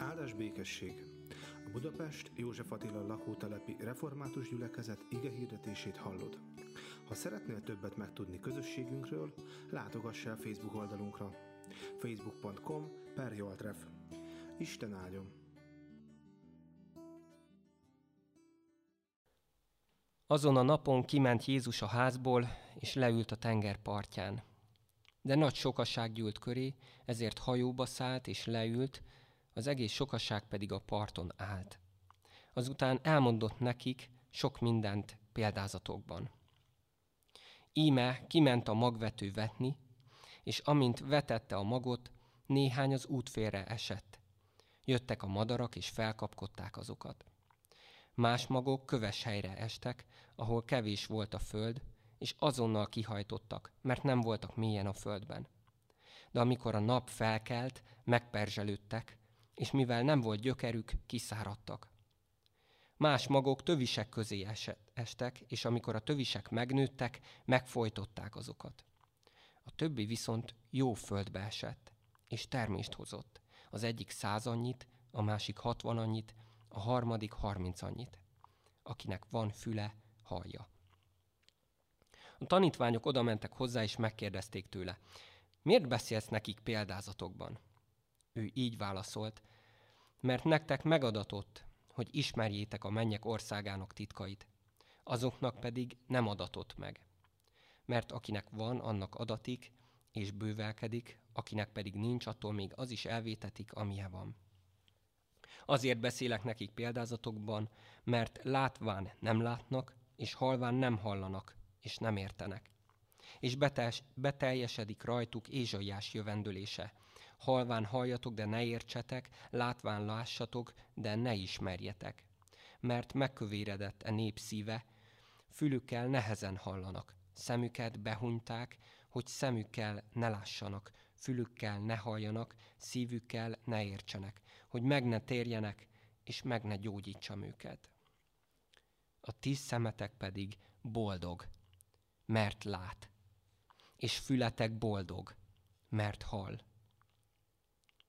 Áldás békesség! A Budapest József Attila lakótelepi református gyülekezet ige hirdetését hallod. Ha szeretnél többet megtudni közösségünkről, látogass el Facebook oldalunkra. facebook.com per Joltref. Isten áldjon! Azon a napon kiment Jézus a házból, és leült a tenger partján. De nagy sokaság gyűlt köré, ezért hajóba szállt és leült, az egész sokaság pedig a parton állt. Azután elmondott nekik sok mindent példázatokban. Íme kiment a magvető vetni, és amint vetette a magot, néhány az útfélre esett. Jöttek a madarak, és felkapkodták azokat. Más magok köves helyre estek, ahol kevés volt a föld, és azonnal kihajtottak, mert nem voltak mélyen a földben. De amikor a nap felkelt, megperzselődtek, és mivel nem volt gyökerük, kiszáradtak. Más magok tövisek közé estek, és amikor a tövisek megnőttek, megfojtották azokat. A többi viszont jó földbe esett, és termést hozott. Az egyik száz annyit, a másik hatvan annyit, a harmadik harminc annyit. Akinek van füle, hallja. A tanítványok oda mentek hozzá, és megkérdezték tőle, miért beszélsz nekik példázatokban? Ő így válaszolt, mert nektek megadatott, hogy ismerjétek a mennyek országának titkait, azoknak pedig nem adatott meg. Mert akinek van, annak adatik, és bővelkedik, akinek pedig nincs, attól még az is elvétetik, amilyen van. Azért beszélek nekik példázatokban, mert látván nem látnak, és halván nem hallanak, és nem értenek. És betes, beteljesedik rajtuk Ézsaiás jövendőlése. Halván halljatok, de ne értsetek, látván lássatok, de ne ismerjetek. Mert megkövéredett a nép szíve, fülükkel nehezen hallanak, szemüket behunyták, hogy szemükkel ne lássanak, fülükkel ne halljanak, szívükkel ne értsenek, hogy meg ne térjenek, és meg ne gyógyítsam őket. A ti szemetek pedig boldog, mert lát, és fületek boldog, mert hall.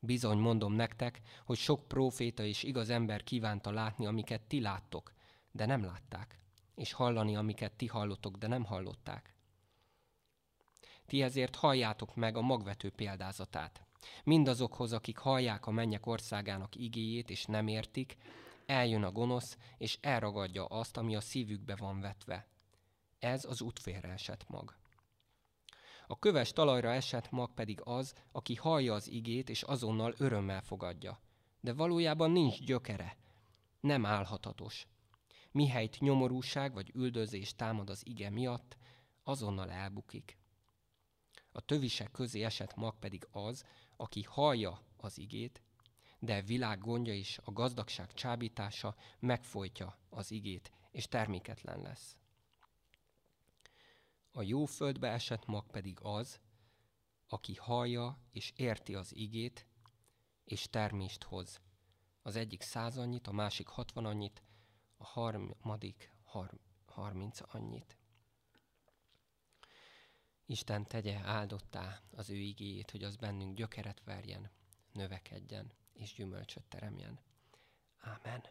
Bizony mondom nektek, hogy sok próféta és igaz ember kívánta látni, amiket ti láttok, de nem látták, és hallani, amiket ti hallottok, de nem hallották. Ti ezért halljátok meg a magvető példázatát. Mindazokhoz, akik hallják a mennyek országának igéjét, és nem értik, eljön a gonosz, és elragadja azt, ami a szívükbe van vetve. Ez az útfélre esett mag. A köves talajra esett mag pedig az, aki hallja az igét, és azonnal örömmel fogadja. De valójában nincs gyökere, nem állhatatos. Mihelyt nyomorúság vagy üldözés támad az ige miatt, azonnal elbukik. A tövisek közé esett mag pedig az, aki hallja az igét, de világ gondja is, a gazdagság csábítása megfojtja az igét, és terméketlen lesz. A jó földbe esett mag pedig az, aki hallja és érti az igét, és termést hoz. Az egyik száz annyit, a másik hatvan annyit, a harmadik har- harminc annyit. Isten tegye áldottá az ő igéjét, hogy az bennünk gyökeret verjen, növekedjen és gyümölcsöt teremjen. Ámen.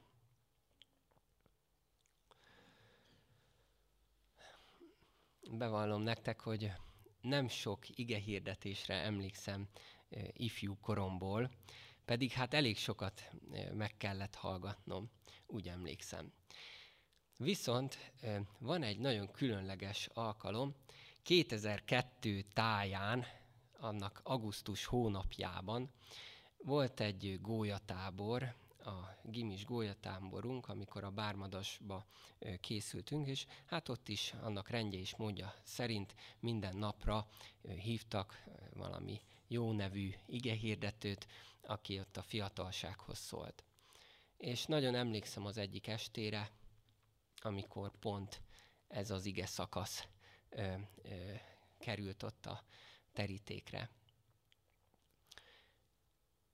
Bevallom nektek, hogy nem sok ige hirdetésre emlékszem ifjú koromból, pedig hát elég sokat meg kellett hallgatnom, úgy emlékszem. Viszont van egy nagyon különleges alkalom, 2002 táján, annak augusztus hónapjában volt egy gólyatábor, a gimis gólyatáborunk, amikor a Bármadasba készültünk, és hát ott is annak rendje és módja szerint minden napra hívtak valami jó nevű igehirdetőt, aki ott a fiatalsághoz szólt. És nagyon emlékszem az egyik estére, amikor pont ez az ige szakasz ö, ö, került ott a terítékre.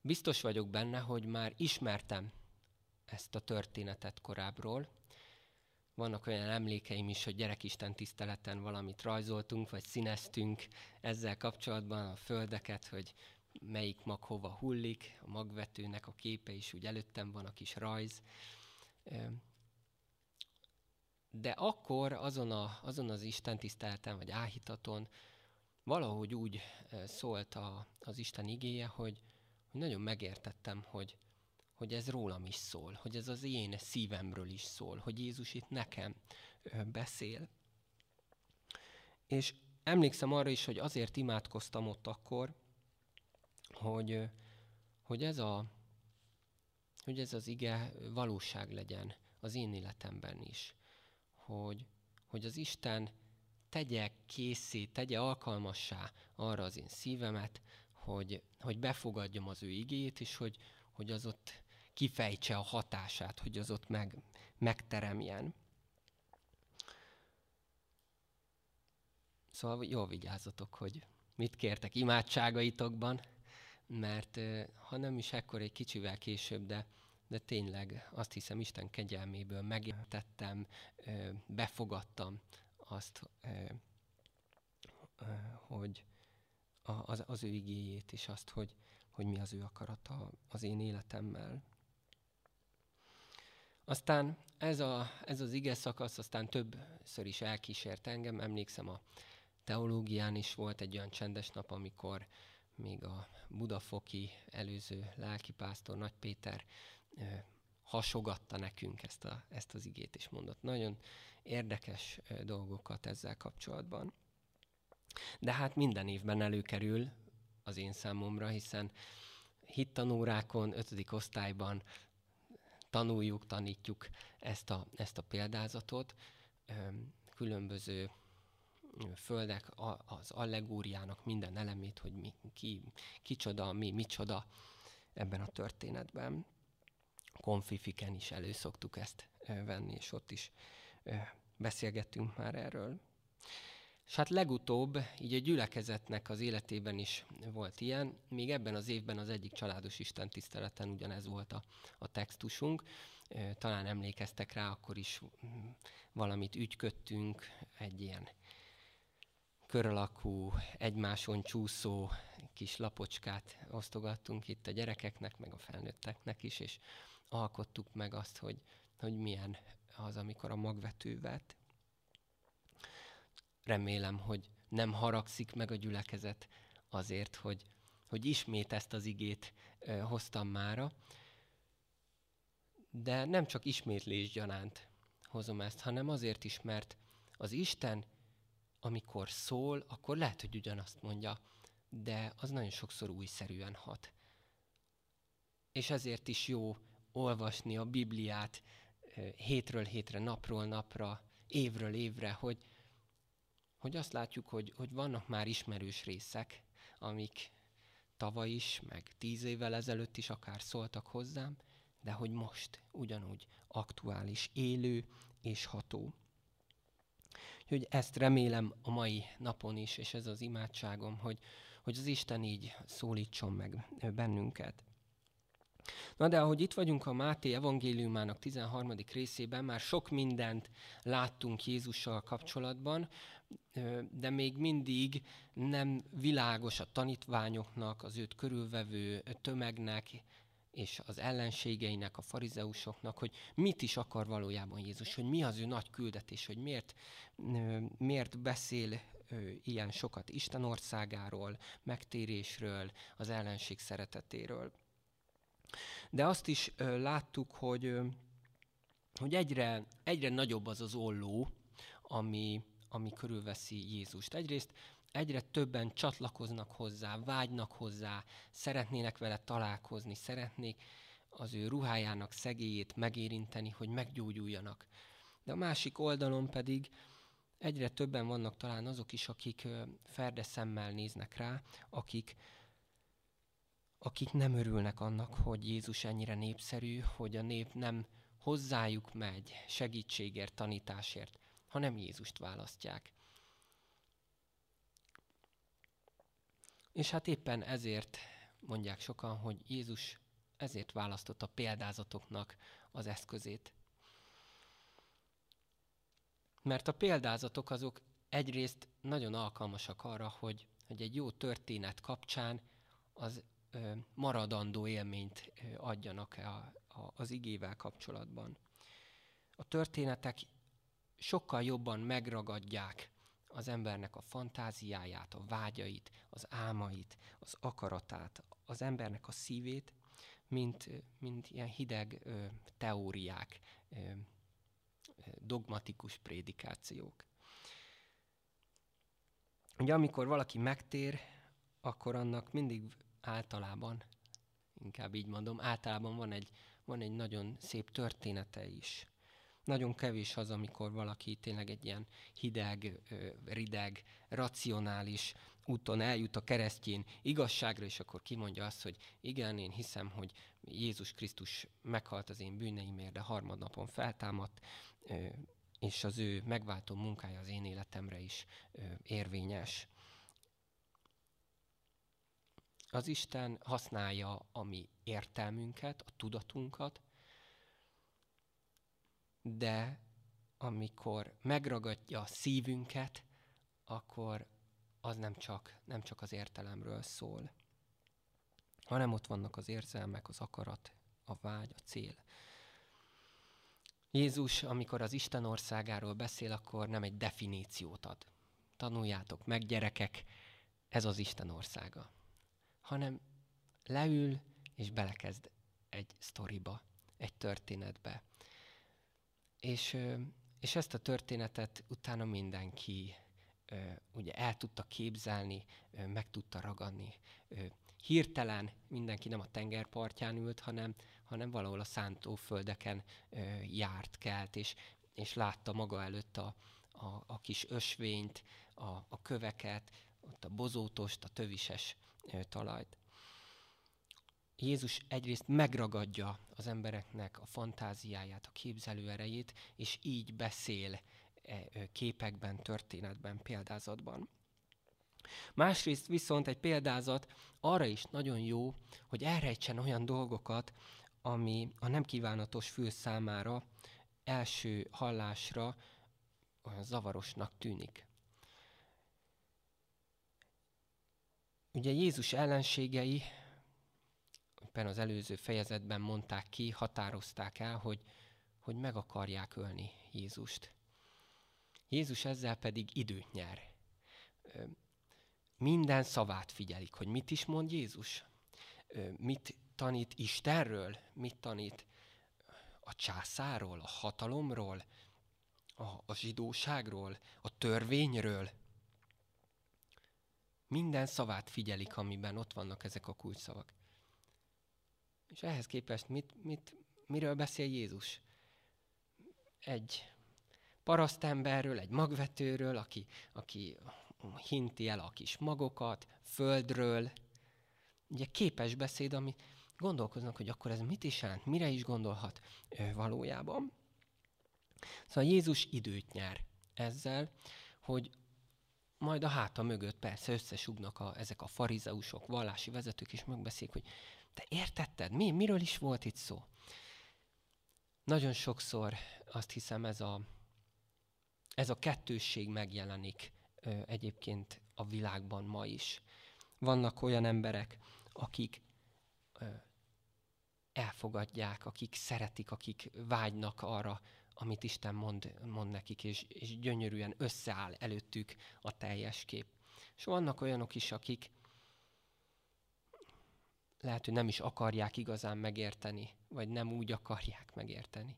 Biztos vagyok benne, hogy már ismertem ezt a történetet korábbról. Vannak olyan emlékeim is, hogy gyerekisten tiszteleten valamit rajzoltunk, vagy színeztünk ezzel kapcsolatban a földeket, hogy melyik mag hova hullik, a magvetőnek a képe is úgy előttem van, a kis rajz. De akkor azon, a, azon az Isten tiszteleten, vagy áhítaton valahogy úgy szólt a, az Isten igéje, hogy, nagyon megértettem, hogy, hogy ez rólam is szól, hogy ez az én szívemről is szól, hogy Jézus itt nekem beszél. És emlékszem arra is, hogy azért imádkoztam ott akkor, hogy, hogy, ez, a, hogy ez az ige valóság legyen az én életemben is. Hogy, hogy az Isten tegye készé, tegye alkalmassá arra az én szívemet, hogy, hogy befogadjam az ő igét, és hogy, hogy az ott kifejtse a hatását, hogy az ott meg, megteremjen. Szóval jól vigyázzatok, hogy mit kértek imádságaitokban, mert ha nem is ekkor egy kicsivel később, de, de tényleg azt hiszem Isten kegyelméből megértettem, befogadtam azt, hogy az, az ő igéjét, és azt, hogy, hogy mi az ő akarata az én életemmel. Aztán ez, a, ez az ige szakasz aztán többször is elkísért engem. Emlékszem, a teológián is volt egy olyan csendes nap, amikor még a budafoki előző lelkipásztor Nagy Péter hasogatta nekünk ezt, a, ezt az igét, és mondott nagyon érdekes dolgokat ezzel kapcsolatban. De hát minden évben előkerül az én számomra, hiszen hittanórákon, ötödik osztályban tanuljuk, tanítjuk ezt a, ezt a példázatot. Különböző földek az allegóriának minden elemét, hogy mi, ki, kicsoda, mi, micsoda ebben a történetben. Konfifiken is elő szoktuk ezt venni, és ott is beszélgettünk már erről. És hát legutóbb, így a gyülekezetnek az életében is volt ilyen, még ebben az évben az egyik családos Isten tiszteleten ugyanez volt a, a textusunk. Talán emlékeztek rá, akkor is mm, valamit ügyködtünk, egy ilyen kör alakú, egymáson csúszó kis lapocskát osztogattunk itt a gyerekeknek, meg a felnőtteknek is, és alkottuk meg azt, hogy, hogy milyen az, amikor a magvetővet. Remélem, hogy nem haragszik meg a gyülekezet azért, hogy, hogy ismét ezt az igét ö, hoztam mára, de nem csak ismétlés gyanánt hozom ezt, hanem azért is, mert az Isten amikor szól, akkor lehet, hogy ugyanazt mondja, de az nagyon sokszor újszerűen hat. És ezért is jó olvasni a Bibliát hétről hétre, napról napra, évről évre, hogy, hogy azt látjuk, hogy, hogy vannak már ismerős részek, amik tavaly is, meg tíz évvel ezelőtt is akár szóltak hozzám, de hogy most ugyanúgy aktuális, élő és ható. Úgyhogy ezt remélem a mai napon is, és ez az imádságom, hogy, hogy az Isten így szólítson meg bennünket. Na de ahogy itt vagyunk a Máté evangéliumának 13. részében, már sok mindent láttunk Jézussal kapcsolatban, de még mindig nem világos a tanítványoknak, az őt körülvevő tömegnek, és az ellenségeinek, a farizeusoknak, hogy mit is akar valójában Jézus, hogy mi az ő nagy küldetés, hogy miért, miért beszél ilyen sokat Isten országáról, megtérésről, az ellenség szeretetéről. De azt is láttuk, hogy, hogy egyre, egyre nagyobb az az olló, ami, ami körülveszi Jézust. Egyrészt egyre többen csatlakoznak hozzá, vágynak hozzá, szeretnének vele találkozni, szeretnék az ő ruhájának szegélyét megérinteni, hogy meggyógyuljanak. De a másik oldalon pedig egyre többen vannak talán azok is, akik ferde szemmel néznek rá, akik, akik nem örülnek annak, hogy Jézus ennyire népszerű, hogy a nép nem hozzájuk megy segítségért, tanításért, hanem Jézust választják. És hát éppen ezért mondják sokan, hogy Jézus ezért választotta példázatoknak az eszközét. Mert a példázatok azok egyrészt nagyon alkalmasak arra, hogy, hogy egy jó történet kapcsán az maradandó élményt adjanak a, a, az igével kapcsolatban. A történetek sokkal jobban megragadják az embernek a fantáziáját, a vágyait, az álmait, az akaratát, az embernek a szívét, mint, mint ilyen hideg ö, teóriák, ö, dogmatikus prédikációk. Ugye amikor valaki megtér, akkor annak mindig általában, inkább így mondom, általában van egy, van egy nagyon szép története is. Nagyon kevés az, amikor valaki tényleg egy ilyen hideg, rideg, racionális úton eljut a keresztjén igazságra, és akkor kimondja azt, hogy igen, én hiszem, hogy Jézus Krisztus meghalt az én bűneimért, de harmadnapon feltámadt, és az ő megváltó munkája az én életemre is érvényes. Az Isten használja a mi értelmünket, a tudatunkat, de amikor megragadja a szívünket, akkor az nem csak, nem csak az értelemről szól, hanem ott vannak az érzelmek, az akarat, a vágy, a cél. Jézus, amikor az Isten országáról beszél, akkor nem egy definíciót ad. Tanuljátok meg, gyerekek, ez az Isten országa. Hanem leül és belekezd egy sztoriba, egy történetbe. És, és ezt a történetet utána mindenki ugye el tudta képzelni, meg tudta ragadni. Hirtelen mindenki nem a tengerpartján ült, hanem, hanem valahol a szántóföldeken járt, kelt, és, és látta maga előtt a, a, a kis ösvényt, a, a köveket, ott a bozótost, a tövises talajt. Jézus egyrészt megragadja az embereknek a fantáziáját, a képzelő erejét, és így beszél e, képekben, történetben, példázatban. Másrészt viszont egy példázat arra is nagyon jó, hogy elrejtsen olyan dolgokat, ami a nem kívánatos fül számára első hallásra olyan zavarosnak tűnik. Ugye Jézus ellenségei éppen az előző fejezetben mondták ki, határozták el, hogy, hogy meg akarják ölni Jézust. Jézus ezzel pedig időt nyer. Minden szavát figyelik, hogy mit is mond Jézus. Mit tanít Istenről, mit tanít a császáról, a hatalomról, a, a zsidóságról, a törvényről. Minden szavát figyelik, amiben ott vannak ezek a kulcsszavak. És ehhez képest mit, mit, miről beszél Jézus? Egy parasztemberről, egy magvetőről, aki, aki hinti el a kis magokat, földről. Ugye képes beszéd, ami gondolkoznak, hogy akkor ez mit is jelent, mire is gondolhat ő valójában. Szóval Jézus időt nyer ezzel, hogy majd a háta mögött persze összesugnak a, ezek a farizeusok, vallási vezetők, és megbeszélik, hogy te értetted? Mi? Miről is volt itt szó? Nagyon sokszor azt hiszem ez a, ez a kettősség megjelenik ö, egyébként a világban ma is. Vannak olyan emberek, akik ö, elfogadják, akik szeretik, akik vágynak arra, amit Isten mond, mond nekik, és, és gyönyörűen összeáll előttük a teljes kép. És vannak olyanok is, akik lehet, hogy nem is akarják igazán megérteni, vagy nem úgy akarják megérteni.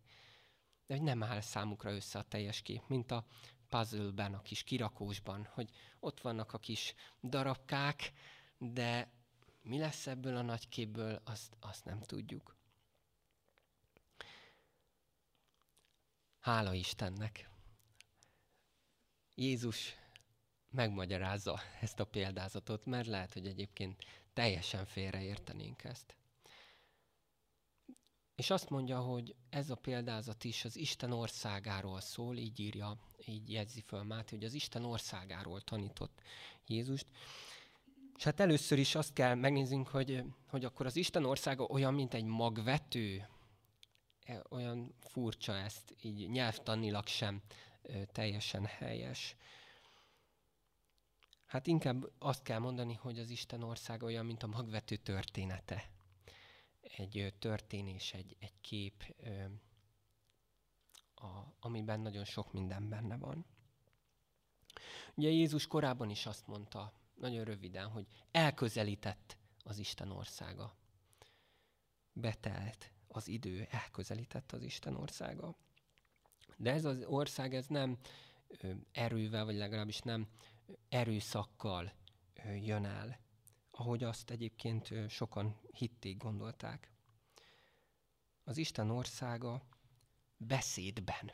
De hogy nem áll számukra össze a teljes kép, mint a puzzle-ben, a kis kirakósban, hogy ott vannak a kis darabkák, de mi lesz ebből a nagy képből, azt, azt nem tudjuk. Hála Istennek! Jézus megmagyarázza ezt a példázatot, mert lehet, hogy egyébként teljesen félreértenénk ezt. És azt mondja, hogy ez a példázat is az Isten országáról szól, így írja, így jegyzi föl Máté, hogy az Isten országáról tanított Jézust. És hát először is azt kell megnéznünk, hogy, hogy akkor az Isten országa olyan, mint egy magvető, olyan furcsa ezt, így nyelvtanilag sem teljesen helyes. Hát inkább azt kell mondani, hogy az Isten országa olyan, mint a magvető története. Egy történés, egy, egy kép, a, amiben nagyon sok minden benne van. Ugye Jézus korábban is azt mondta, nagyon röviden, hogy elközelített az Isten országa. Betelt az idő, elközelített az Isten országa. De ez az ország, ez nem erővel, vagy legalábbis nem erőszakkal jön el, ahogy azt egyébként sokan hitték, gondolták. Az Isten országa beszédben,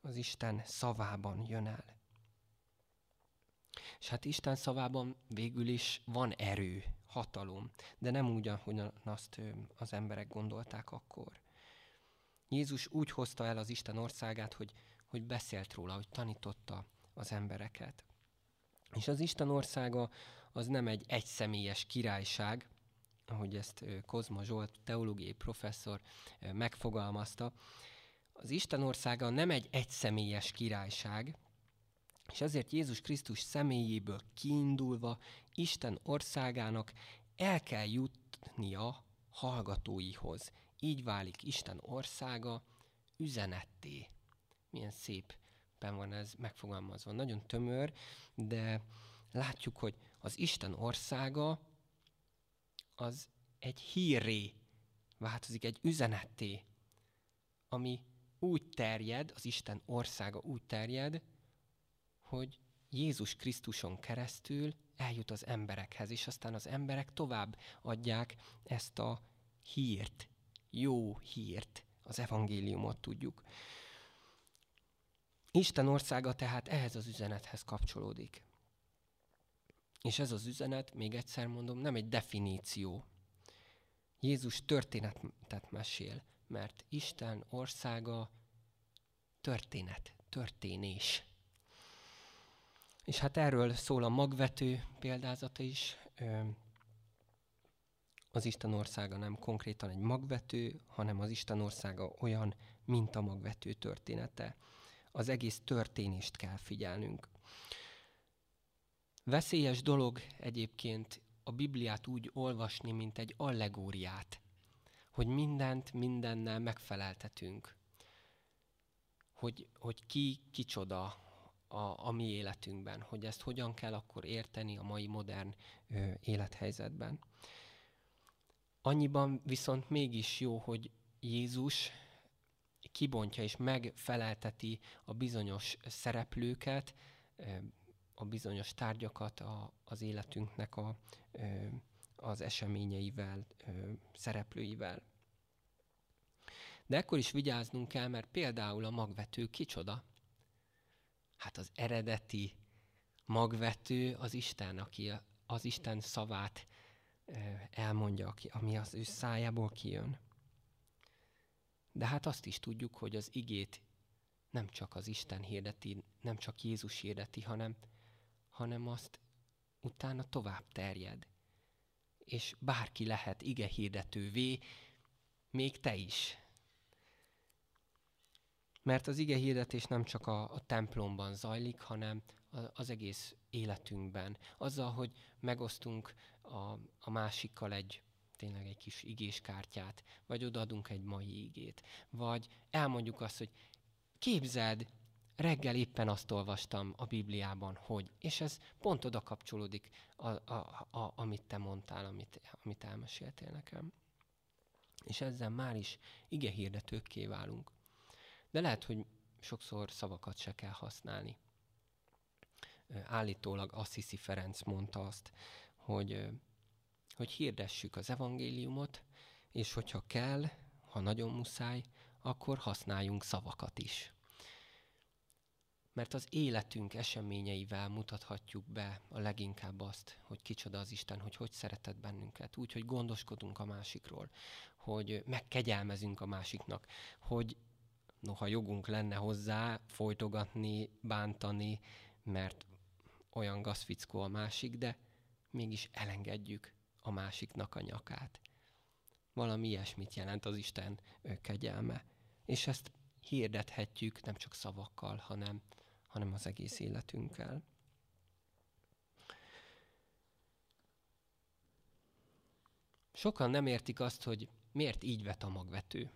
az Isten szavában jön el. És hát Isten szavában végül is van erő, hatalom, de nem úgy, ahogyan azt az emberek gondolták akkor. Jézus úgy hozta el az Isten országát, hogy, hogy beszélt róla, hogy tanította az embereket. És az Isten országa az nem egy egyszemélyes királyság, ahogy ezt Kozma Zsolt, teológiai professzor megfogalmazta. Az Isten országa nem egy egyszemélyes királyság, és ezért Jézus Krisztus személyéből kiindulva Isten országának el kell jutnia hallgatóihoz. Így válik Isten országa üzenetté. Milyen szépen van ez megfogalmazva. Nagyon tömör, de látjuk, hogy az Isten országa az egy hírré változik, egy üzenetté, ami úgy terjed, az Isten országa úgy terjed, hogy Jézus Krisztuson keresztül eljut az emberekhez, és aztán az emberek tovább adják ezt a hírt, jó hírt, az evangéliumot tudjuk. Isten országa tehát ehhez az üzenethez kapcsolódik. És ez az üzenet, még egyszer mondom, nem egy definíció. Jézus történetet mesél, mert Isten országa történet, történés. És hát erről szól a magvető példázata is. Az Isten országa nem konkrétan egy magvető, hanem az Isten országa olyan, mint a magvető története. Az egész történést kell figyelnünk. Veszélyes dolog egyébként a Bibliát úgy olvasni, mint egy allegóriát, hogy mindent mindennel megfeleltetünk. Hogy, hogy ki kicsoda, a, a mi életünkben, hogy ezt hogyan kell akkor érteni a mai modern ö, élethelyzetben. Annyiban viszont mégis jó, hogy Jézus kibontja és megfelelteti a bizonyos szereplőket, a bizonyos tárgyakat a, az életünknek a, az eseményeivel, szereplőivel. De ekkor is vigyáznunk kell, mert például a magvető kicsoda? Hát az eredeti magvető az Isten, aki az Isten szavát elmondja, ami az ő szájából kijön. De hát azt is tudjuk, hogy az igét nem csak az Isten hirdeti, nem csak Jézus hirdeti, hanem, hanem azt utána tovább terjed. És bárki lehet ige hirdetővé, még te is. Mert az ige hirdetés nem csak a, a templomban zajlik, hanem az egész életünkben. Azzal, hogy megosztunk a, a másikkal egy tényleg egy kis igéskártyát, vagy odaadunk egy mai igét, vagy elmondjuk azt, hogy képzeld, reggel éppen azt olvastam a Bibliában, hogy, és ez pont oda kapcsolódik, a, a, a, amit te mondtál, amit, amit elmeséltél nekem. És ezzel már is ige hirdetőkké válunk. De lehet, hogy sokszor szavakat se kell használni. Állítólag Assisi Ferenc mondta azt, hogy, hogy hirdessük az evangéliumot, és hogyha kell, ha nagyon muszáj, akkor használjunk szavakat is. Mert az életünk eseményeivel mutathatjuk be a leginkább azt, hogy kicsoda az Isten, hogy hogy szeretett bennünket, úgy, hogy gondoskodunk a másikról, hogy megkegyelmezünk a másiknak, hogy noha jogunk lenne hozzá folytogatni, bántani, mert olyan gazfickó a másik, de mégis elengedjük a másiknak a nyakát. Valami ilyesmit jelent az Isten kegyelme. És ezt hirdethetjük nem csak szavakkal, hanem, hanem az egész életünkkel. Sokan nem értik azt, hogy miért így vet a magvető.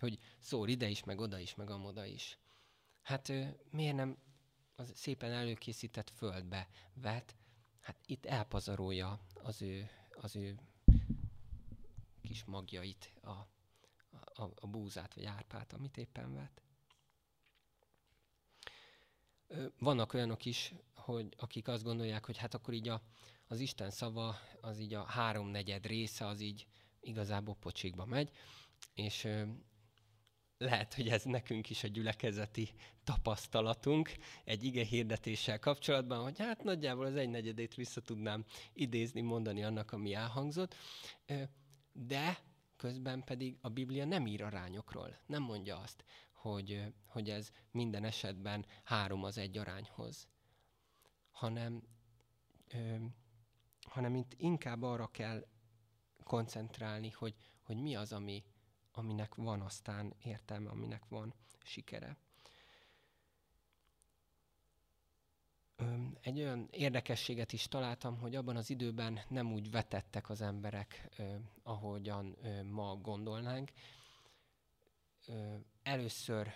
Hogy szór ide is, meg oda is, meg amoda is. Hát miért nem az szépen előkészített földbe vet? Hát itt elpazarolja az ő, az ő kis magjait, a, a, a búzát vagy árpát, amit éppen vet. Vannak olyanok is, hogy akik azt gondolják, hogy hát akkor így a, az Isten szava, az így a háromnegyed része, az így igazából pocsékba megy, és lehet, hogy ez nekünk is a gyülekezeti tapasztalatunk egy ige hirdetéssel kapcsolatban, hogy hát nagyjából az egynegyedét vissza tudnám idézni, mondani annak, ami elhangzott, de közben pedig a Biblia nem ír arányokról, nem mondja azt, hogy, hogy ez minden esetben három az egy arányhoz, hanem, hanem itt inkább arra kell koncentrálni, hogy, hogy mi az, ami, aminek van aztán értelme, aminek van sikere. Egy olyan érdekességet is találtam, hogy abban az időben nem úgy vetettek az emberek, ahogyan ma gondolnánk. Először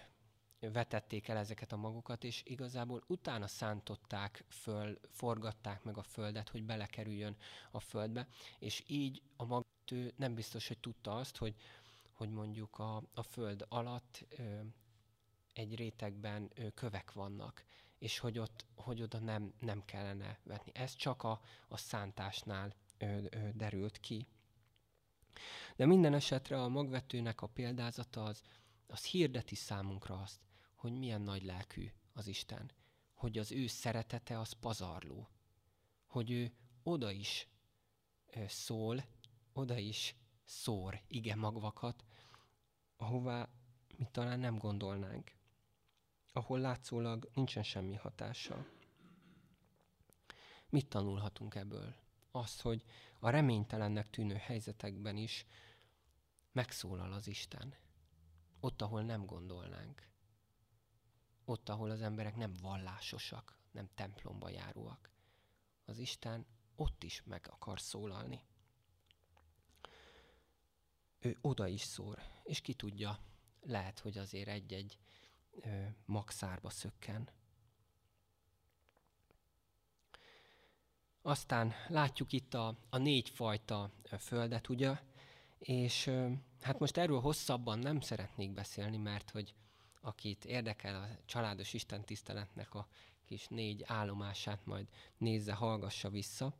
vetették el ezeket a magokat, és igazából utána szántották föl, forgatták meg a földet, hogy belekerüljön a földbe, és így a magtő nem biztos, hogy tudta azt, hogy, hogy mondjuk a, a föld alatt ö, egy rétegben ö, kövek vannak, és hogy, ott, hogy oda nem, nem kellene vetni. Ez csak a, a szántásnál ö, ö, derült ki. De minden esetre a magvetőnek a példázata az, az hirdeti számunkra azt, hogy milyen nagy lelkű az Isten, hogy az ő szeretete az pazarló, hogy ő oda is szól, oda is szór ige magvakat, ahová mi talán nem gondolnánk, ahol látszólag nincsen semmi hatása. Mit tanulhatunk ebből? Azt, hogy a reménytelennek tűnő helyzetekben is megszólal az Isten. Ott, ahol nem gondolnánk. Ott, ahol az emberek nem vallásosak, nem templomba járóak. Az Isten ott is meg akar szólalni ő oda is szór, és ki tudja, lehet, hogy azért egy-egy magszárba szökken. Aztán látjuk itt a, a négy fajta földet, ugye, és hát most erről hosszabban nem szeretnék beszélni, mert hogy akit érdekel a családos istentiszteletnek a kis négy állomását, majd nézze, hallgassa vissza.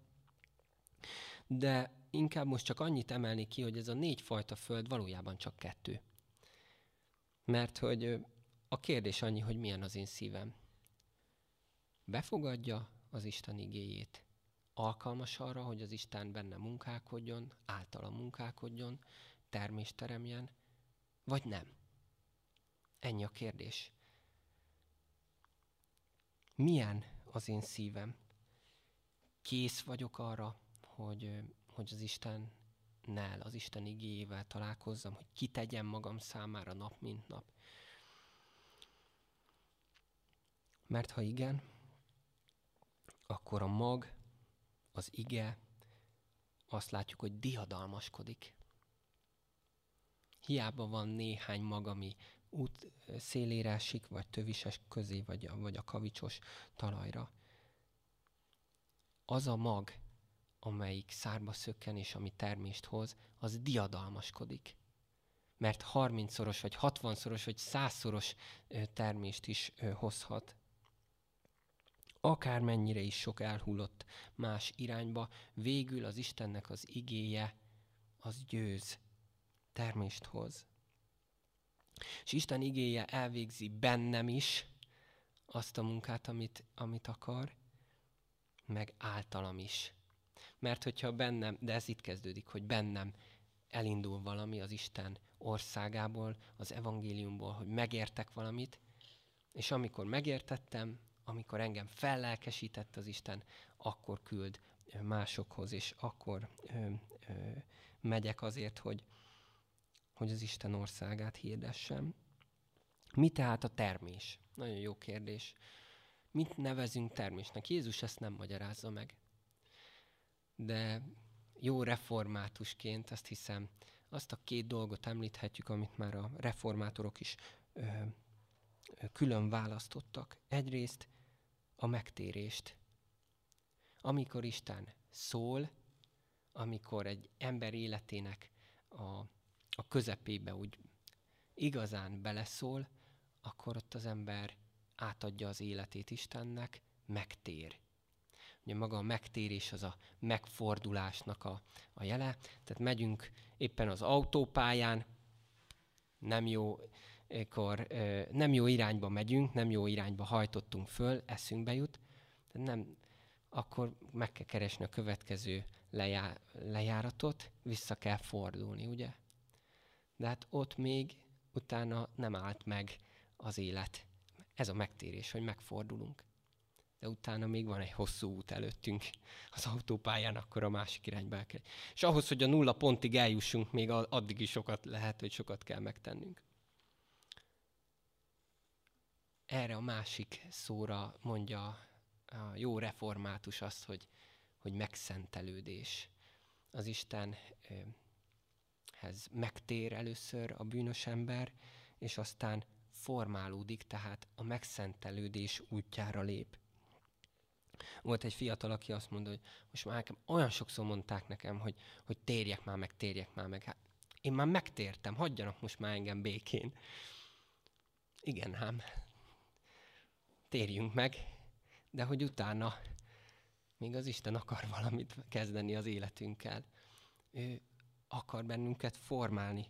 De inkább most csak annyit emelni ki, hogy ez a négy fajta föld valójában csak kettő. Mert hogy a kérdés annyi, hogy milyen az én szívem. Befogadja az Isten igéjét. Alkalmas arra, hogy az Isten benne munkálkodjon, általa munkálkodjon, termést teremjen, vagy nem? Ennyi a kérdés. Milyen az én szívem? Kész vagyok arra, hogy hogy az Istennel, az Isten igéjével találkozzam, hogy kitegyem magam számára nap mint nap. Mert ha igen, akkor a mag, az ige, azt látjuk, hogy diadalmaskodik. Hiába van néhány mag, ami út szélére esik, vagy tövises közé, vagy a, vagy a kavicsos talajra. Az a mag, amelyik szárba szökken és ami termést hoz, az diadalmaskodik. Mert 30-szoros, vagy 60-szoros, vagy 100-szoros termést is hozhat. Akármennyire is sok elhullott más irányba, végül az Istennek az igéje az győz, termést hoz. És Isten igéje elvégzi bennem is azt a munkát, amit, amit akar, meg általam is mert hogyha bennem, de ez itt kezdődik, hogy bennem elindul valami az Isten országából, az evangéliumból, hogy megértek valamit, és amikor megértettem, amikor engem fellelkesített az Isten, akkor küld másokhoz, és akkor ö, ö, megyek azért, hogy, hogy az Isten országát hirdessem. Mi tehát a termés? Nagyon jó kérdés. Mit nevezünk termésnek? Jézus ezt nem magyarázza meg de jó reformátusként azt hiszem, azt a két dolgot említhetjük, amit már a reformátorok is ö, külön választottak. Egyrészt a megtérést. Amikor Isten szól, amikor egy ember életének a, a közepébe úgy igazán beleszól, akkor ott az ember átadja az életét Istennek, megtér. Ugye maga a megtérés az a megfordulásnak a, a jele. Tehát megyünk éppen az autópályán, nem jó, akkor, nem jó irányba megyünk, nem jó irányba hajtottunk föl, eszünkbe jut, tehát nem, akkor meg kell keresni a következő lejá, lejáratot, vissza kell fordulni, ugye? De hát ott még utána nem állt meg az élet. Ez a megtérés, hogy megfordulunk. De utána még van egy hosszú út előttünk az autópályán, akkor a másik irányba el kell. És ahhoz, hogy a nulla pontig eljussunk, még addig is sokat lehet, hogy sokat kell megtennünk. Erre a másik szóra mondja a jó református azt, hogy, hogy megszentelődés. Az Istenhez megtér először a bűnös ember, és aztán formálódik, tehát a megszentelődés útjára lép. Volt egy fiatal, aki azt mondta, hogy most már nekem olyan sokszor mondták nekem, hogy, hogy térjek már meg, térjek már meg. Hát én már megtértem, hagyjanak most már engem békén. Igen, hám. Térjünk meg, de hogy utána még az Isten akar valamit kezdeni az életünkkel. Ő akar bennünket formálni.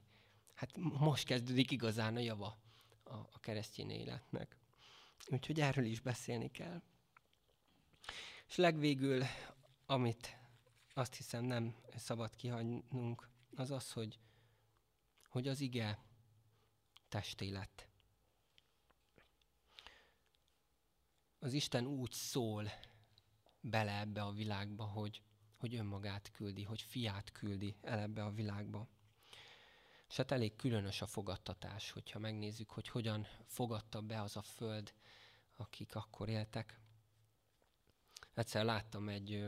Hát most kezdődik igazán a java a, a keresztény életnek. Úgyhogy erről is beszélni kell. És legvégül, amit azt hiszem nem szabad kihagynunk, az az, hogy, hogy az ige testé lett. Az Isten úgy szól bele ebbe a világba, hogy, hogy önmagát küldi, hogy fiát küldi el ebbe a világba. És hát elég különös a fogadtatás, hogyha megnézzük, hogy hogyan fogadta be az a föld, akik akkor éltek. Egyszer láttam egy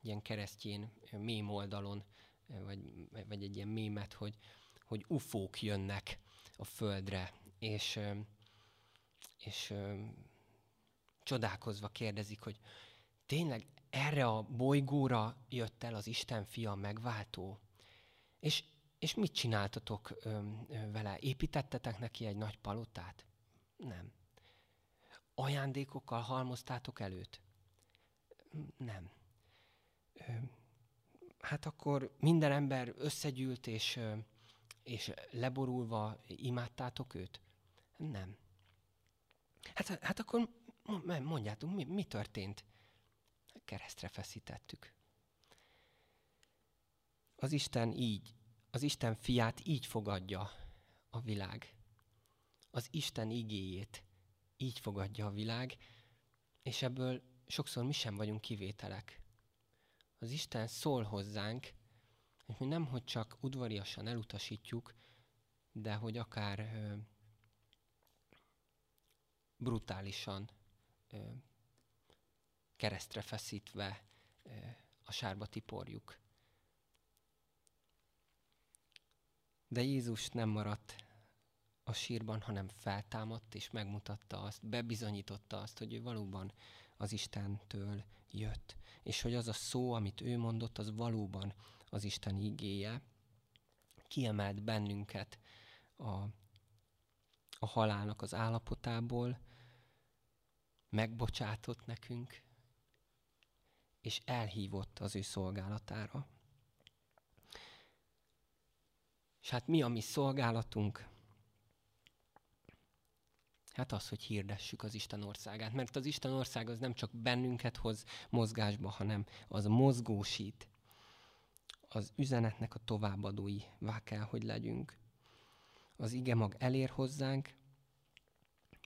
ilyen keresztjén mém oldalon, vagy, vagy egy ilyen mémet, hogy, hogy ufók jönnek a földre, és, és csodálkozva kérdezik, hogy tényleg erre a bolygóra jött el az Isten fia megváltó? És, és mit csináltatok ö, ö, vele? Építettetek neki egy nagy palotát? Nem. Ajándékokkal halmoztátok előtt? Nem. Hát akkor minden ember összegyűlt, és, és leborulva imádtátok őt? Nem. Hát, hát akkor mondjátok, mi, mi történt? Keresztre feszítettük. Az Isten így, az Isten fiát így fogadja a világ. Az Isten igéjét így fogadja a világ, és ebből sokszor mi sem vagyunk kivételek. Az Isten szól hozzánk, és mi nem, hogy csak udvariasan elutasítjuk, de hogy akár ö, brutálisan ö, keresztre feszítve ö, a sárba tiporjuk. De Jézus nem maradt a sírban, hanem feltámadt és megmutatta azt, bebizonyította azt, hogy ő valóban az Istentől jött. És hogy az a szó, amit ő mondott, az valóban az Isten igéje. Kiemelt bennünket a, a halálnak az állapotából, megbocsátott nekünk, és elhívott az ő szolgálatára. És hát mi a mi szolgálatunk? Hát az, hogy hirdessük az Isten országát. Mert az Isten ország az nem csak bennünket hoz mozgásba, hanem az mozgósít. Az üzenetnek a továbbadóivá kell, hogy legyünk. Az ige mag elér hozzánk,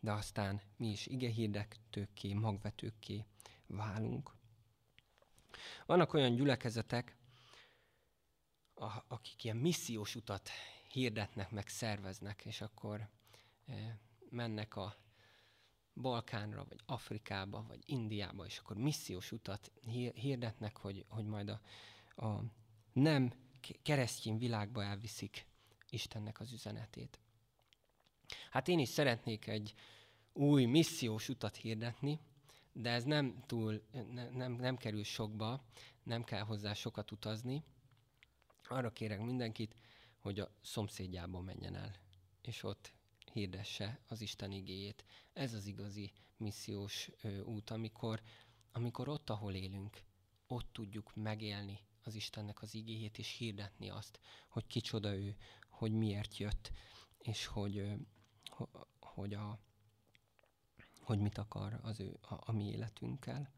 de aztán mi is ige hirdetőkké, magvetőkké válunk. Vannak olyan gyülekezetek, akik ilyen missziós utat hirdetnek, meg szerveznek, és akkor eh, mennek a Balkánra, vagy Afrikába, vagy Indiába, és akkor missziós utat hirdetnek, hogy, hogy majd a, a nem keresztény világba elviszik Istennek az üzenetét. Hát én is szeretnék egy új missziós utat hirdetni, de ez nem túl, ne, nem, nem kerül sokba, nem kell hozzá sokat utazni. Arra kérek mindenkit, hogy a szomszédjába menjen el, és ott hirdesse az Isten igéjét. Ez az igazi missziós ö, út, amikor, amikor ott, ahol élünk, ott tudjuk megélni az Istennek az igéjét, és hirdetni azt, hogy kicsoda ő, hogy miért jött, és hogy, ö, hogy, a, hogy mit akar az ő, a, a mi életünkkel.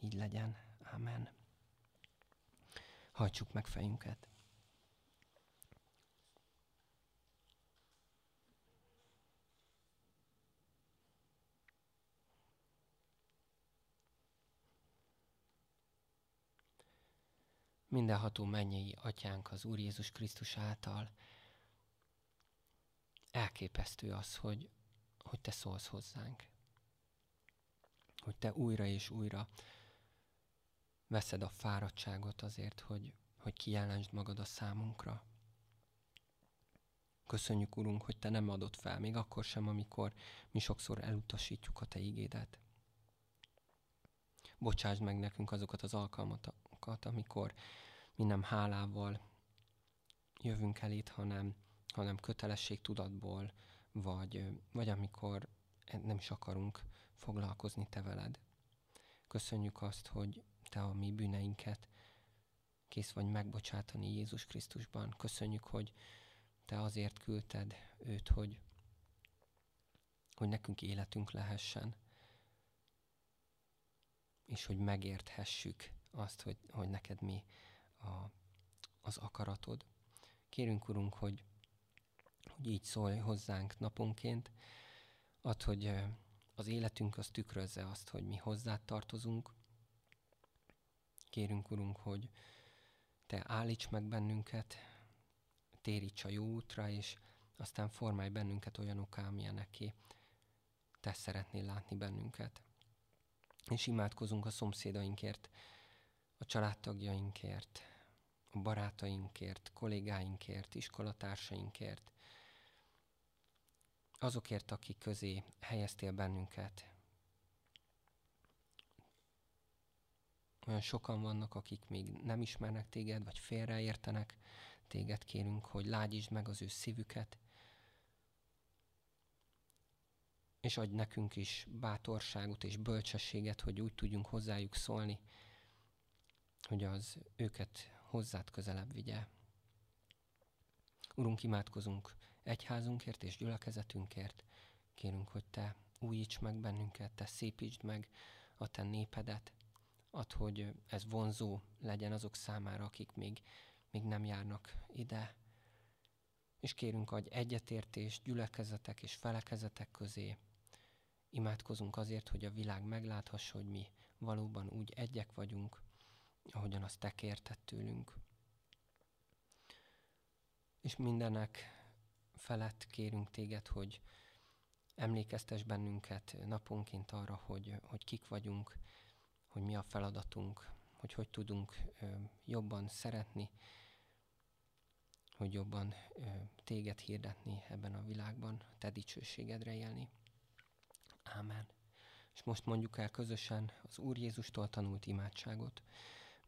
Így legyen. Amen. Hajtsuk meg fejünket. Mindenható mennyei atyánk az Úr Jézus Krisztus által. Elképesztő az, hogy, hogy te szólsz hozzánk. Hogy te újra és újra veszed a fáradtságot azért, hogy, hogy kijelentsd magad a számunkra. Köszönjük, Urunk, hogy Te nem adott fel, még akkor sem, amikor mi sokszor elutasítjuk a Te ígédet. Bocsásd meg nekünk azokat az alkalmakat, amikor mi nem hálával jövünk elét, hanem, hanem kötelességtudatból, vagy, vagy amikor nem is akarunk foglalkozni Te veled. Köszönjük azt, hogy Te a mi bűneinket kész vagy megbocsátani Jézus Krisztusban. Köszönjük, hogy Te azért küldted őt, hogy, hogy nekünk életünk lehessen, és hogy megérthessük azt, hogy, hogy neked mi a, az akaratod. Kérünk, Urunk, hogy, hogy így szólj hozzánk naponként, ad, hogy az életünk az tükrözze azt, hogy mi hozzád tartozunk. Kérünk, Urunk, hogy Te állíts meg bennünket, téríts a jó útra, és aztán formálj bennünket olyanokká, amilyeneké Te szeretnél látni bennünket. És imádkozunk a szomszédainkért, a családtagjainkért, a barátainkért, kollégáinkért, iskolatársainkért, azokért, akik közé helyeztél bennünket. Olyan sokan vannak, akik még nem ismernek téged, vagy félreértenek téged, kérünk, hogy lágyítsd meg az ő szívüket, és adj nekünk is bátorságot és bölcsességet, hogy úgy tudjunk hozzájuk szólni, hogy az őket hozzád közelebb vigye. Urunk, imádkozunk egyházunkért és gyülekezetünkért. Kérünk, hogy Te újíts meg bennünket, Te szépítsd meg a Te népedet. Add, hogy ez vonzó legyen azok számára, akik még, még nem járnak ide. És kérünk, hogy egyetértés gyülekezetek és felekezetek közé. Imádkozunk azért, hogy a világ megláthassa, hogy mi valóban úgy egyek vagyunk, ahogyan azt te kérted tőlünk. És mindenek felett kérünk téged, hogy emlékeztes bennünket naponként arra, hogy, hogy kik vagyunk, hogy mi a feladatunk, hogy hogy tudunk jobban szeretni, hogy jobban téged hirdetni ebben a világban, te dicsőségedre élni. Ámen. És most mondjuk el közösen az Úr Jézustól tanult imádságot.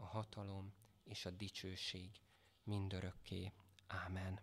a hatalom és a dicsőség mindörökké. Ámen.